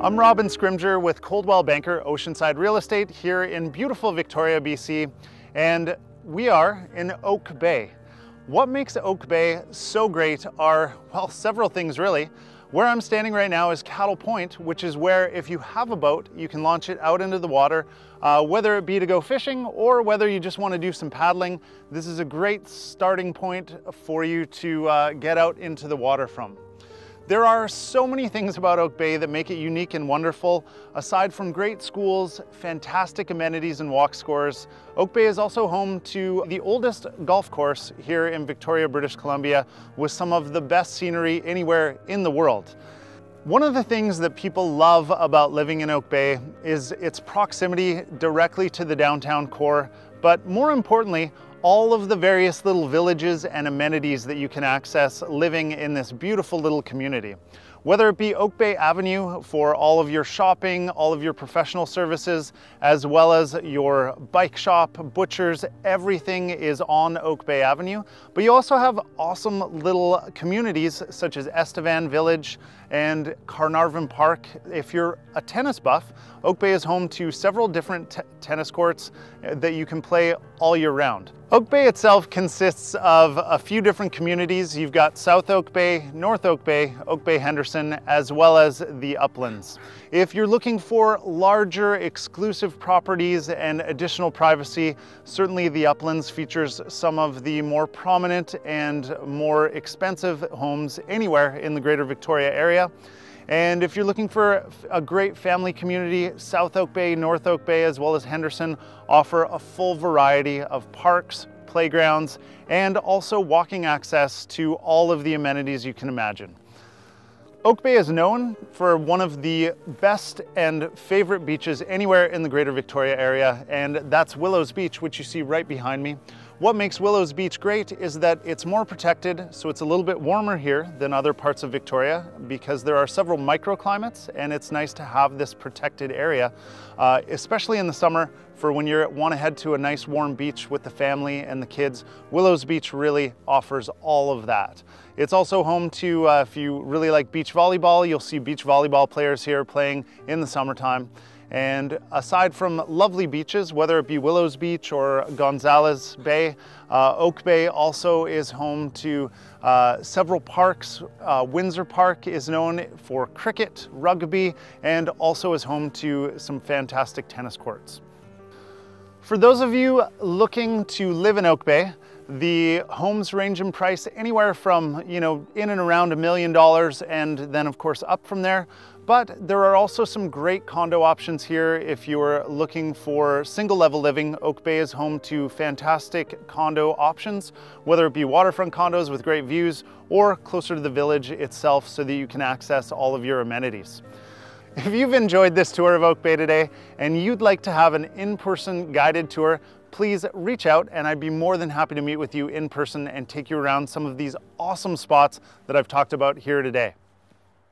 I'm Robin Scrimger with Coldwell Banker Oceanside Real Estate here in beautiful Victoria, BC, and we are in Oak Bay. What makes Oak Bay so great are, well, several things really. Where I'm standing right now is Cattle Point, which is where if you have a boat, you can launch it out into the water, uh, whether it be to go fishing or whether you just want to do some paddling. This is a great starting point for you to uh, get out into the water from. There are so many things about Oak Bay that make it unique and wonderful. Aside from great schools, fantastic amenities and walk scores, Oak Bay is also home to the oldest golf course here in Victoria, British Columbia, with some of the best scenery anywhere in the world. One of the things that people love about living in Oak Bay is its proximity directly to the downtown core, but more importantly, all of the various little villages and amenities that you can access living in this beautiful little community. Whether it be Oak Bay Avenue for all of your shopping, all of your professional services, as well as your bike shop, butchers, everything is on Oak Bay Avenue. But you also have awesome little communities such as Estevan Village and Carnarvon Park. If you're a tennis buff, Oak Bay is home to several different tennis courts uh, that you can play all year round. Oak Bay itself consists of a few different communities. You've got South Oak Bay, North Oak Bay, Oak Bay Henderson, as well as the uplands. If you're looking for larger exclusive properties and additional privacy, certainly the uplands features some of the more prominent and more expensive homes anywhere in the greater Victoria area. And if you're looking for a great family community, South Oak Bay, North Oak Bay, as well as Henderson offer a full variety of parks, playgrounds, and also walking access to all of the amenities you can imagine. Oak Bay is known for one of the best and favorite beaches anywhere in the greater Victoria area, and that's Willows Beach, which you see right behind me. What makes Willows Beach great is that it's more protected, so it's a little bit warmer here than other parts of Victoria because there are several microclimates and it's nice to have this protected area, uh, especially in the summer for when you want to head to a nice warm beach with the family and the kids. Willows Beach really offers all of that. It's also home to, uh, if you really like beach volleyball, you'll see beach volleyball players here playing in the summertime. And aside from lovely beaches, whether it be Willows Beach or Gonzales Bay, uh, Oak Bay also is home to uh, several parks. Uh, Windsor Park is known for cricket, rugby, and also is home to some fantastic tennis courts. For those of you looking to live in Oak Bay, the homes range in price anywhere from, you know, in and around a million dollars and then of course up from there. But there are also some great condo options here if you're looking for single level living. Oak Bay is home to fantastic condo options, whether it be waterfront condos with great views or closer to the village itself so that you can access all of your amenities. If you've enjoyed this tour of Oak Bay today and you'd like to have an in-person guided tour, please reach out and I'd be more than happy to meet with you in person and take you around some of these awesome spots that I've talked about here today.